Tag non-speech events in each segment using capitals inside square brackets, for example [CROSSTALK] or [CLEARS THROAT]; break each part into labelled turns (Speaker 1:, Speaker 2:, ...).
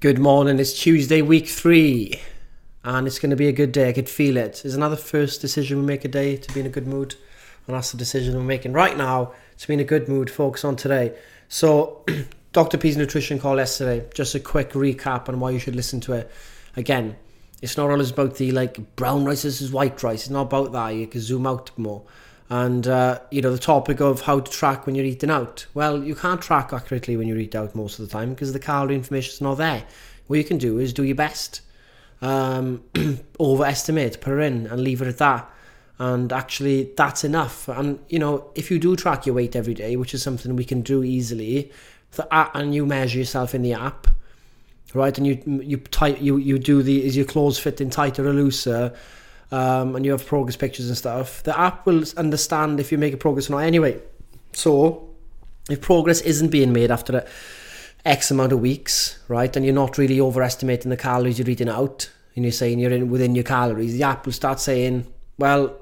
Speaker 1: Good morning. It's Tuesday, week three, and it's going to be a good day. I could feel it. It's another first decision we make a day to be in a good mood, and that's the decision we're making right now to be in a good mood. Focus on today. So, [CLEARS THROAT] Dr. P's nutrition call yesterday. Just a quick recap on why you should listen to it. Again, it's not always about the like brown rice versus white rice. It's not about that. You can zoom out more. And uh, you know the topic of how to track when you're eating out. Well, you can't track accurately when you eat out most of the time because the calorie information is not there. What you can do is do your best, um, [CLEARS THROAT] overestimate, put it in, and leave it at that. And actually, that's enough. And you know, if you do track your weight every day, which is something we can do easily, and you measure yourself in the app, right? And you you tight you you do the is your clothes fitting tighter or looser um, and you have progress pictures and stuff, the app will understand if you make a progress or not anyway. So, if progress isn't being made after X amount of weeks, right, and you're not really overestimating the calories you're eating out, and you're saying you're in within your calories, the app will start saying, well,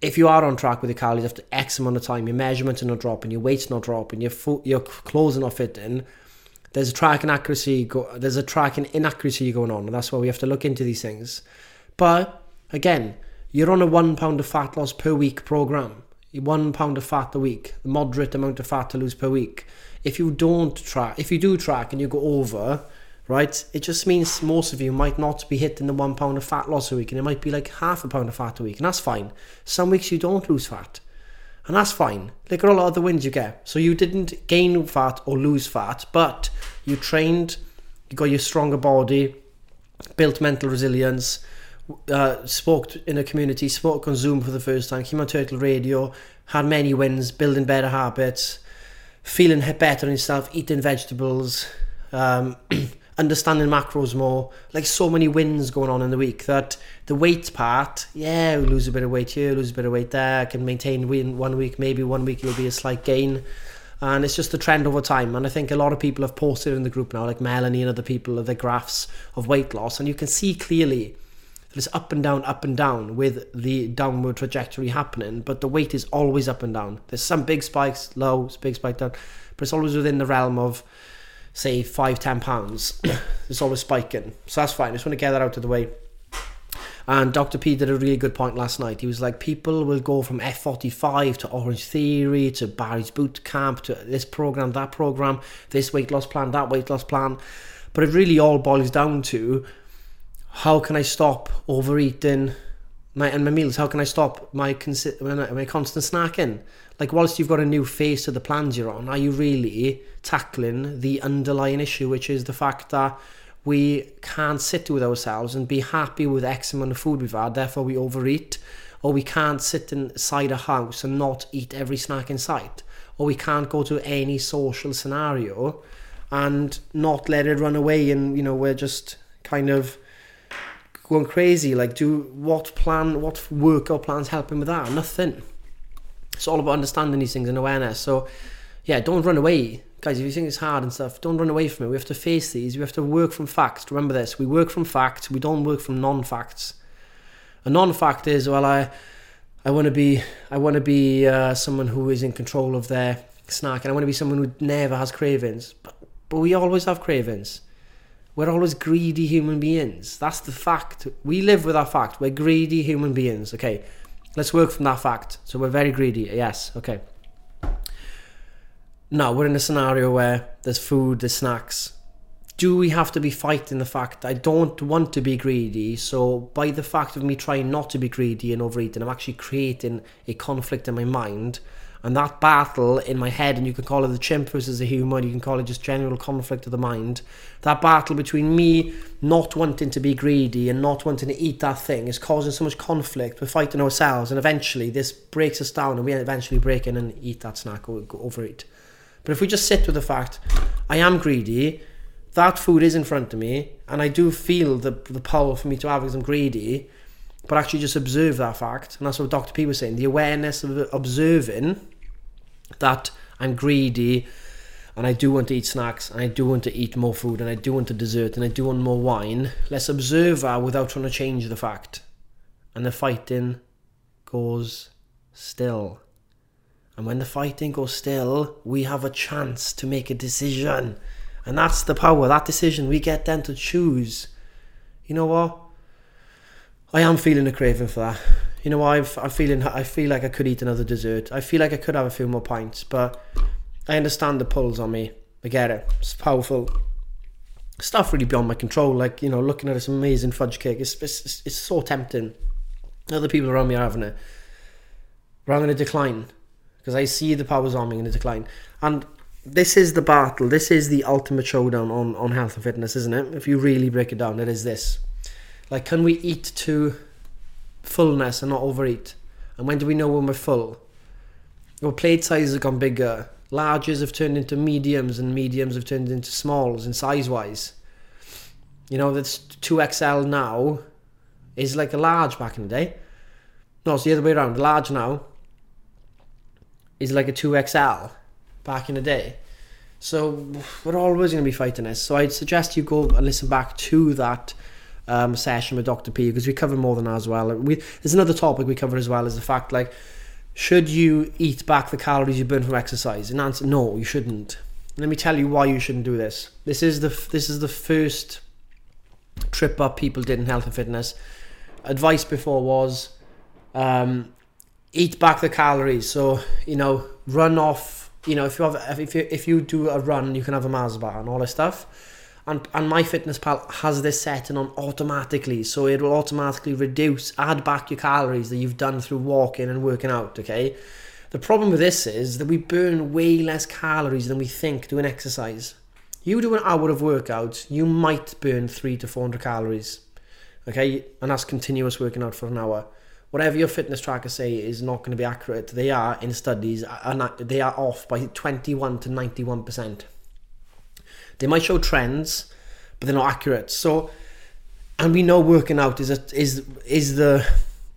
Speaker 1: if you are on track with your calories after X amount of time, your measurements are not dropping, your weight's not dropping, your your clothes are not fitting, there's a tracking accuracy, go- there's a tracking inaccuracy going on, and that's why we have to look into these things. But Again, you're on a one pound of fat loss per week program. One pound of fat a week, the moderate amount of fat to lose per week. If you don't track, if you do track and you go over, right, it just means most of you might not be hitting the one pound of fat loss a week, and it might be like half a pound of fat a week, and that's fine. Some weeks you don't lose fat, and that's fine. At all the other wins you get. So you didn't gain fat or lose fat, but you trained, you got your stronger body, built mental resilience uh, spoke in a community, spoke on Zoom for the first time, came on Turtle Radio, had many wins, building better habits, feeling better in yourself, eating vegetables, um, [CLEARS THROAT] understanding macros more. Like so many wins going on in the week that the weight part, yeah, we lose a bit of weight here, lose a bit of weight there, can maintain win one week, maybe one week it'll be a slight gain. And it's just a trend over time. And I think a lot of people have posted in the group now, like Melanie and other people, of their graphs of weight loss. And you can see clearly it's up and down, up and down with the downward trajectory happening, but the weight is always up and down. There's some big spikes, low, big spike down, but it's always within the realm of, say, five, ten pounds. [COUGHS] it's always spiking, so that's fine. I just want to get that out of the way. And Dr. P did a really good point last night. He was like, people will go from F45 to Orange Theory to Barry's Boot Camp to this program, that program, this weight loss plan, that weight loss plan. But it really all boils down to how can I stop overeating my and my meals? How can I stop my consi- my constant snacking? Like, whilst you've got a new face to the plans you're on, are you really tackling the underlying issue, which is the fact that we can't sit with ourselves and be happy with X amount of food we've had, therefore we overeat, or we can't sit inside a house and not eat every snack in sight, or we can't go to any social scenario and not let it run away, and you know we're just kind of going crazy. Like, do what plan, what workout plans helping with that? Nothing. It's all about understanding these things and awareness. So, yeah, don't run away. Guys, if you think it's hard and stuff, don't run away from it. We have to face these. We have to work from facts. Remember this. We work from facts. We don't work from non-facts. A non-fact is, well, I, I want to be, I want to be uh, someone who is in control of their snack, and I want to be someone who never has cravings. But, but we always have cravings. We're always greedy human beings. That's the fact. We live with that fact. We're greedy human beings. Okay, let's work from that fact. So we're very greedy. Yes, okay. Now we're in a scenario where there's food, there's snacks. Do we have to be fighting the fact I don't want to be greedy? So by the fact of me trying not to be greedy and overeating, I'm actually creating a conflict in my mind and that battle in my head, and you can call it the chimp versus the human, you can call it just general conflict of the mind. That battle between me not wanting to be greedy and not wanting to eat that thing is causing so much conflict. We're fighting ourselves, and eventually this breaks us down, and we eventually break in and eat that snack or overeat. But if we just sit with the fact, I am greedy, that food is in front of me, and I do feel the, the power for me to have because I'm greedy, but actually just observe that fact. And that's what Dr. P was saying the awareness of observing that I'm greedy and I do want to eat snacks and I do want to eat more food and I do want a dessert and I do want more wine. Let's observe that without trying to change the fact. And the fighting goes still. And when the fighting goes still, we have a chance to make a decision. And that's the power, that decision. We get then to choose. You know what? I am feeling a craving for that. You know, I've, I'm feeling, I feel like I could eat another dessert. I feel like I could have a few more pints, but I understand the pulls on me. I get it. It's powerful. Stuff really beyond my control. Like, you know, looking at this amazing fudge cake, it's, it's, it's so tempting. Other people around me are having it. But I'm going to decline because I see the powers on me in a decline. And this is the battle. This is the ultimate showdown on, on health and fitness, isn't it? If you really break it down, it is this. Like, can we eat to fullness and not overeat? And when do we know when we're full? Well, plate sizes have gone bigger. Larges have turned into mediums, and mediums have turned into smalls in size wise. You know, that's 2XL now is like a large back in the day. No, it's the other way around. Large now is like a 2XL back in the day. So we're always going to be fighting this. So I'd suggest you go and listen back to that um, session with Dr. P because we cover more than that as well. We, there's another topic we cover as well is the fact like, should you eat back the calories you burn from exercise? And answer, no, you shouldn't. Let me tell you why you shouldn't do this. This is the this is the first trip up people did in health and fitness. Advice before was um, eat back the calories. So you know, run off. You know, if you have if you if you do a run, you can have a Mars bar and all this stuff. And and MyFitnessPal has this setting on automatically, so it will automatically reduce, add back your calories that you've done through walking and working out. Okay. The problem with this is that we burn way less calories than we think doing exercise. You do an hour of workout, you might burn three to four hundred calories. Okay, and that's continuous working out for an hour whatever your fitness tracker say is not going to be accurate. They are in studies, and they are off by 21 to 91 percent. They might show trends, but they're not accurate. So, and we know working out is a, is is the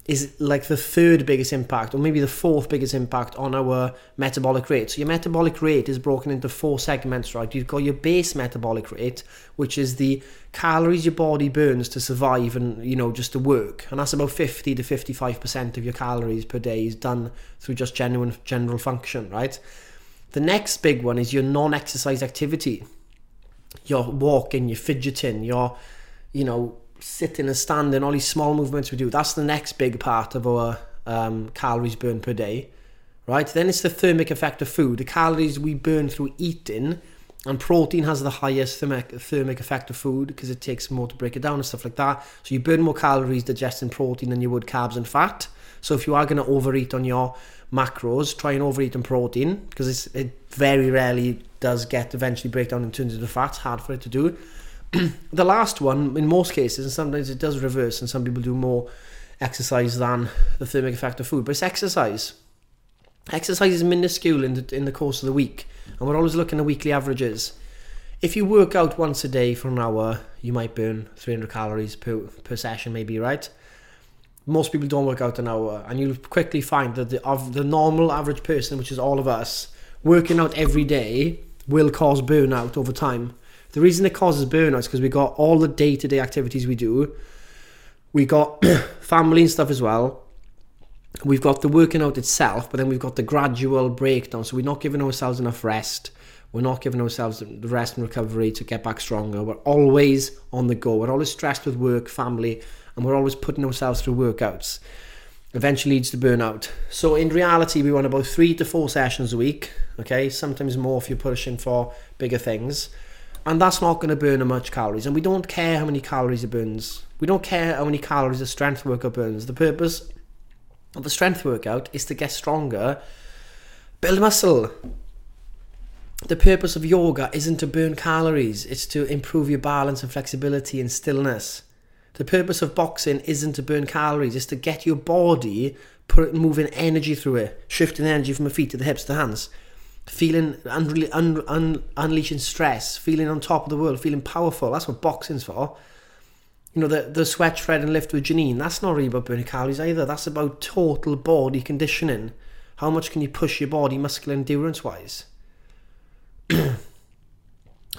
Speaker 1: is like the third biggest impact, or maybe the fourth biggest impact on our metabolic rate. So your metabolic rate is broken into four segments, right? You've got your base metabolic rate, which is the calories your body burns to survive and you know just to work, and that's about fifty to fifty-five percent of your calories per day is done through just genuine general function, right? The next big one is your non-exercise activity. You're walking, you're fidgeting, you're, you know, sitting and standing, all these small movements we do, that's the next big part of our um, calories burned per day, right? Then it's the thermic effect of food, the calories we burn through eating, and protein has the highest thermic, thermic effect of food because it takes more to break it down and stuff like that. So you burn more calories digesting protein than you would carbs and fat. So if you are going to overeat on your macros, try and overeat on protein because it very rarely does get eventually break down in terms of the fat. Hard for it to do. [CLEARS THROAT] the last one, in most cases, and sometimes it does reverse, and some people do more exercise than the thermic effect of food, but it's exercise. Exercise is minuscule in the, in the course of the week, and we're always looking at weekly averages. If you work out once a day for an hour, you might burn 300 calories per, per session, maybe, right? Most people don't work out an hour, and you'll quickly find that the, of the normal average person, which is all of us, working out every day will cause burnout over time the reason it causes burnout is because we got all the day to day activities we do. We got [COUGHS] family and stuff as well. We've got the working out itself, but then we've got the gradual breakdown. So we're not giving ourselves enough rest. We're not giving ourselves the rest and recovery to get back stronger. We're always on the go. We're always stressed with work, family, and we're always putting ourselves through workouts. Eventually leads to burnout. So in reality, we want about three to four sessions a week. Okay, sometimes more if you're pushing for bigger things and that's not going to burn much calories. And we don't care how many calories it burns. We don't care how many calories a strength workout burns. The purpose of a strength workout is to get stronger, build muscle. The purpose of yoga isn't to burn calories, it's to improve your balance and flexibility and stillness. The purpose of boxing isn't to burn calories, it's to get your body put moving energy through it, shifting energy from the feet to the hips to the hands feeling un- un- un- unleashing stress, feeling on top of the world, feeling powerful. That's what boxing's for. You know, the, the sweat, shred, and lift with Janine, that's not really about burning calories either. That's about total body conditioning. How much can you push your body muscular endurance wise? [CLEARS THROAT]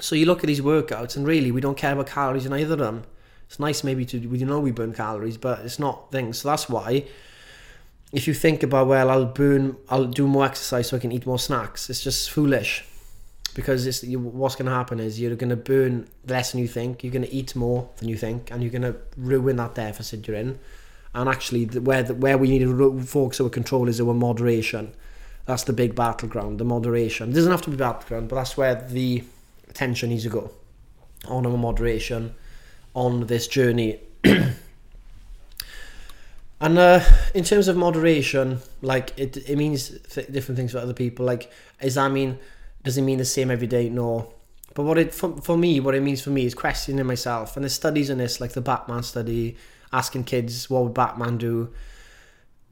Speaker 1: so you look at these workouts, and really, we don't care about calories in either of them. It's nice maybe to, we know we burn calories, but it's not things. So that's why if you think about well i'll burn i'll do more exercise so i can eat more snacks it's just foolish because it's, what's going to happen is you're going to burn less than you think, you're going to eat more than you think, and you're going to ruin that deficit you're in. And actually, the, where the, where we need to focus our control is our moderation. That's the big battleground, the moderation. It doesn't have to be battleground, but that's where the attention needs to go on our moderation on this journey. [CLEARS THROAT] and uh, in terms of moderation, like it, it means th- different things for other people. Like, does that mean does it mean the same every day? No. But what it for, for me, what it means for me is questioning myself. And there's studies on this, like the Batman study, asking kids what would Batman do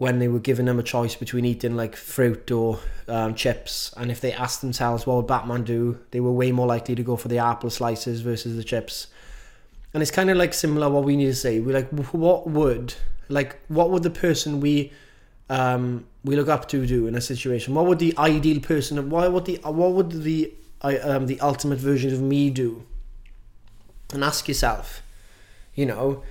Speaker 1: when they were giving them a choice between eating like fruit or um, chips, and if they asked themselves what would Batman do, they were way more likely to go for the apple slices versus the chips. And it's kind of like similar what we need to say. We like what would like what would the person we um, we look up to do in a situation? What would the ideal person? What would the what would the I, um, the ultimate version of me do? And ask yourself, you know,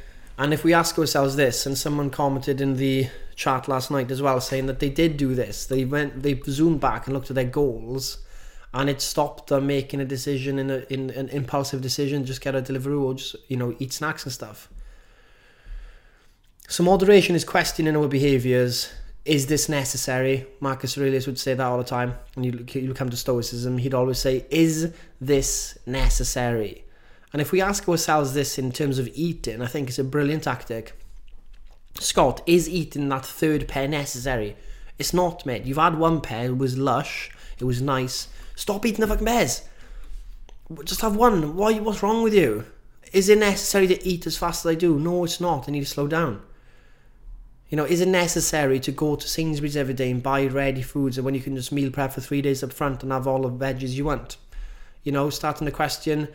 Speaker 1: and if we ask ourselves this, and someone commented in the chat last night as well, saying that they did do this, they went, they zoomed back and looked at their goals, and it stopped them making a decision in, a, in an impulsive decision, just get a delivery or just you know eat snacks and stuff. So moderation is questioning our behaviours. Is this necessary? Marcus Aurelius would say that all the time. And you, you come to Stoicism, he'd always say, "Is this necessary?" And if we ask ourselves this in terms of eating, I think it's a brilliant tactic. Scott, is eating that third pear necessary? It's not, mate. You've had one pear, it was lush, it was nice. Stop eating the fucking pears. Just have one. Why? What's wrong with you? Is it necessary to eat as fast as I do? No, it's not. I need to slow down. You know, is it necessary to go to Sainsbury's every day and buy ready foods when you can just meal prep for three days up front and have all the veggies you want? You know, starting to question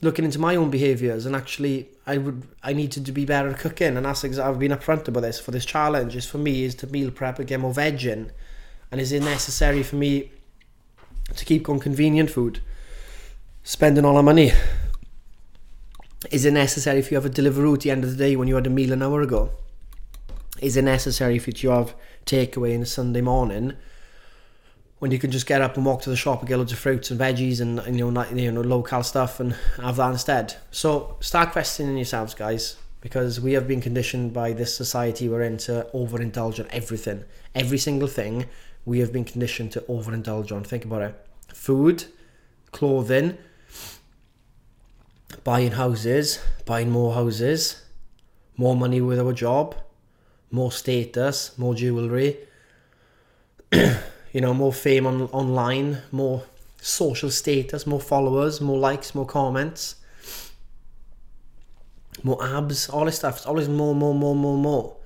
Speaker 1: looking into my own behaviours and actually I would I needed to be better at cooking and that's exactly I've been upfront about this for this challenge is for me is to meal prep and get more veg in and is it necessary for me to keep going convenient food spending all our money is it necessary if you have a Deliveroo at the end of the day when you had a meal an hour ago is it necessary if you have takeaway on a Sunday morning when you can just get up and walk to the shop and get loads of fruits and veggies and, and you know you know local stuff and have that instead. So start questioning yourselves, guys, because we have been conditioned by this society we're in to overindulge on everything, every single thing. We have been conditioned to overindulge on. Think about it: food, clothing, buying houses, buying more houses, more money with our job, more status, more jewelry. [CLEARS THROAT] you know, more fame on online, more social status, more followers, more likes, more comments, more abs, all this stuff. It's always more, more, more, more, more.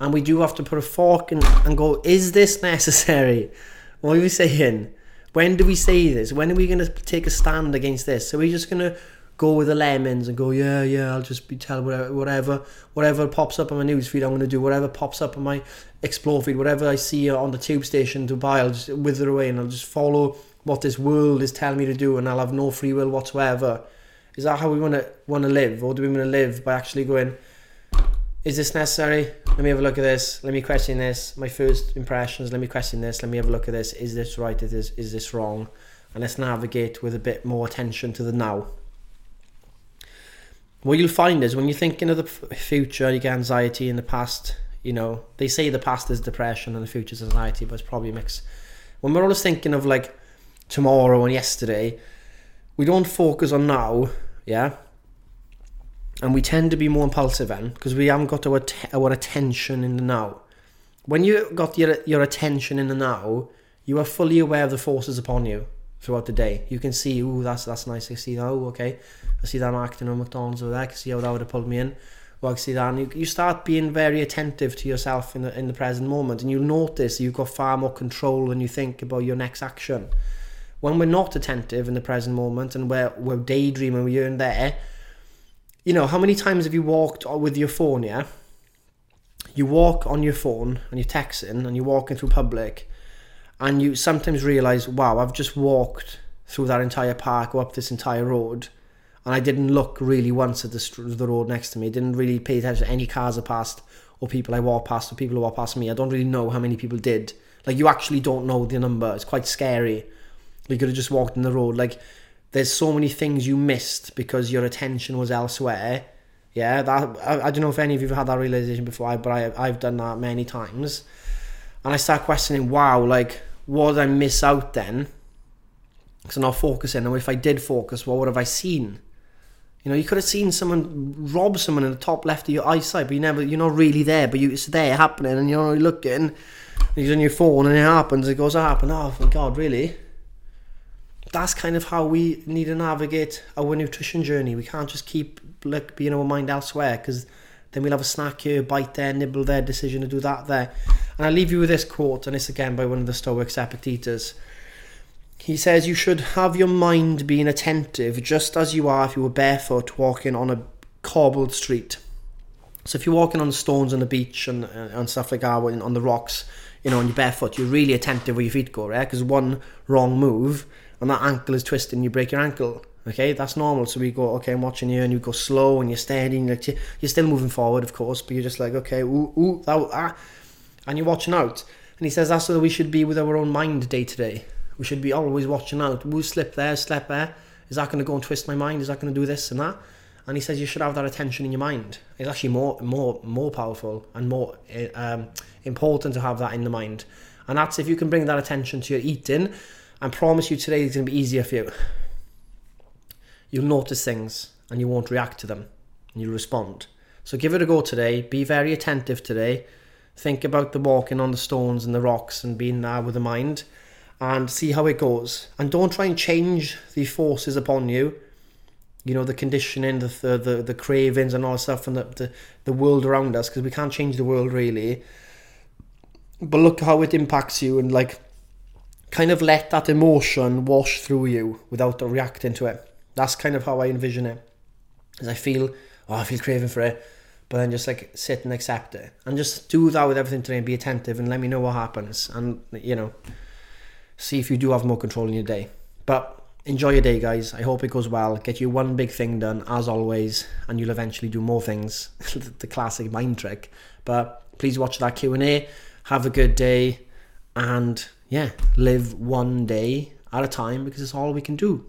Speaker 1: And we do have to put a fork in and go, is this necessary? [LAUGHS] What are we saying? When do we say this? When are we going to take a stand against this? Are we're just going to go with the lemons and go, yeah, yeah, I'll just be tell whatever, whatever, whatever pops up on my news feed, I'm going to do whatever pops up on my explore feed, whatever I see on the tube station to buy, I'll just wither away and I'll just follow what this world is telling me to do, and I'll have no free will whatsoever. Is that how we want to want to live, or do we want to live by actually going? Is this necessary? Let me have a look at this. Let me question this. My first impressions. Let me question this. Let me have a look at this. Is this right? Is this, is this wrong? And let's navigate with a bit more attention to the now what you'll find is when you're thinking of the future, you get anxiety in the past. You know, they say the past is depression and the future is anxiety, but it's probably a mix. When we're always thinking of like tomorrow and yesterday, we don't focus on now, yeah. And we tend to be more impulsive then because we haven't got our, our attention in the now. When you got your your attention in the now, you are fully aware of the forces upon you throughout the day. You can see, oh, that's that's nice. I see that. Oh, okay. I see that marketing on McDonald's over there. I can see how that would have pulled me in. Well, I see that. And you, you start being very attentive to yourself in the, in the present moment. And you'll notice you've got far more control when you think about your next action. When we're not attentive in the present moment and we're, we're daydreaming, we're in there, you know, how many times have you walked with your phone, yeah? You walk on your phone and you're texting and you're walking through public and you sometimes realise, wow, I've just walked through that entire park or up this entire road and I didn't look really once at the, the road next to me. I didn't really pay attention to any cars I passed or people I walked past or people who walked past me. I don't really know how many people did. Like you actually don't know the number. It's quite scary You could have just walked in the road. Like, there's so many things you missed because your attention was elsewhere. Yeah, that I, I don't know if any of you have had that realization before, but I, I've done that many times. And I start questioning, wow, like, what did I miss out then? Because I'm not focusing. And if I did focus, what would have I seen? You know, you could have seen someone rob someone in the top left of your eyesight, but you never, you're not really there, but you, it's there happening, and you're not looking. You're on your phone, and it happens. It goes, up, and oh my god, really? That's kind of how we need to navigate our nutrition journey. We can't just keep like being our mind elsewhere, because then we'll have a snack here, bite there, nibble there, decision to do that there. And I leave you with this quote, and it's again by one of the Stoics, Epictetus. He says you should have your mind being attentive just as you are if you were barefoot walking on a cobbled street. So if you're walking on the stones on the beach and, uh, and stuff like that, on the rocks, you know, on your barefoot, you're really attentive where your feet go, right? Because one wrong move and that ankle is twisting, you break your ankle. Okay, that's normal. So we go, okay, I'm watching you, and you go slow, and you're steady, and you're, you're still moving forward, of course, but you're just like, okay, ooh, ooh, that, ah, and you're watching out. And he says that's way we should be with our own mind day to day. We should be always watching out. Will slip there, slip there? Is that going to go and twist my mind? Is that going to do this and that? And he says you should have that attention in your mind. It's actually more, more, more powerful and more eh, um, important to have that in the mind. And that's if you can bring that attention to your eating. I promise you today is going to be easier for you. You'll notice things and you won't react to them. And you'll respond. So give it a go today. Be very attentive today. Think about the walking on the stones and the rocks and being there with the mind and see how it goes. And don't try and change the forces upon you. You know, the conditioning, the the, the, the cravings and all that stuff and the, the, the world around us, because we can't change the world really. But look how it impacts you and like kind of let that emotion wash through you without reacting to it. That's kind of how I envision it. As I feel, oh, I feel craving for it, but then just like sit and accept it. And just do that with everything today and be attentive and let me know what happens. And, you know, see if you do have more control in your day. But enjoy your day, guys. I hope it goes well. Get you one big thing done, as always, and you'll eventually do more things. [LAUGHS] the classic mind trick. But please watch that Q&A. Have a good day. And, yeah, live one day at a time because it's all we can do.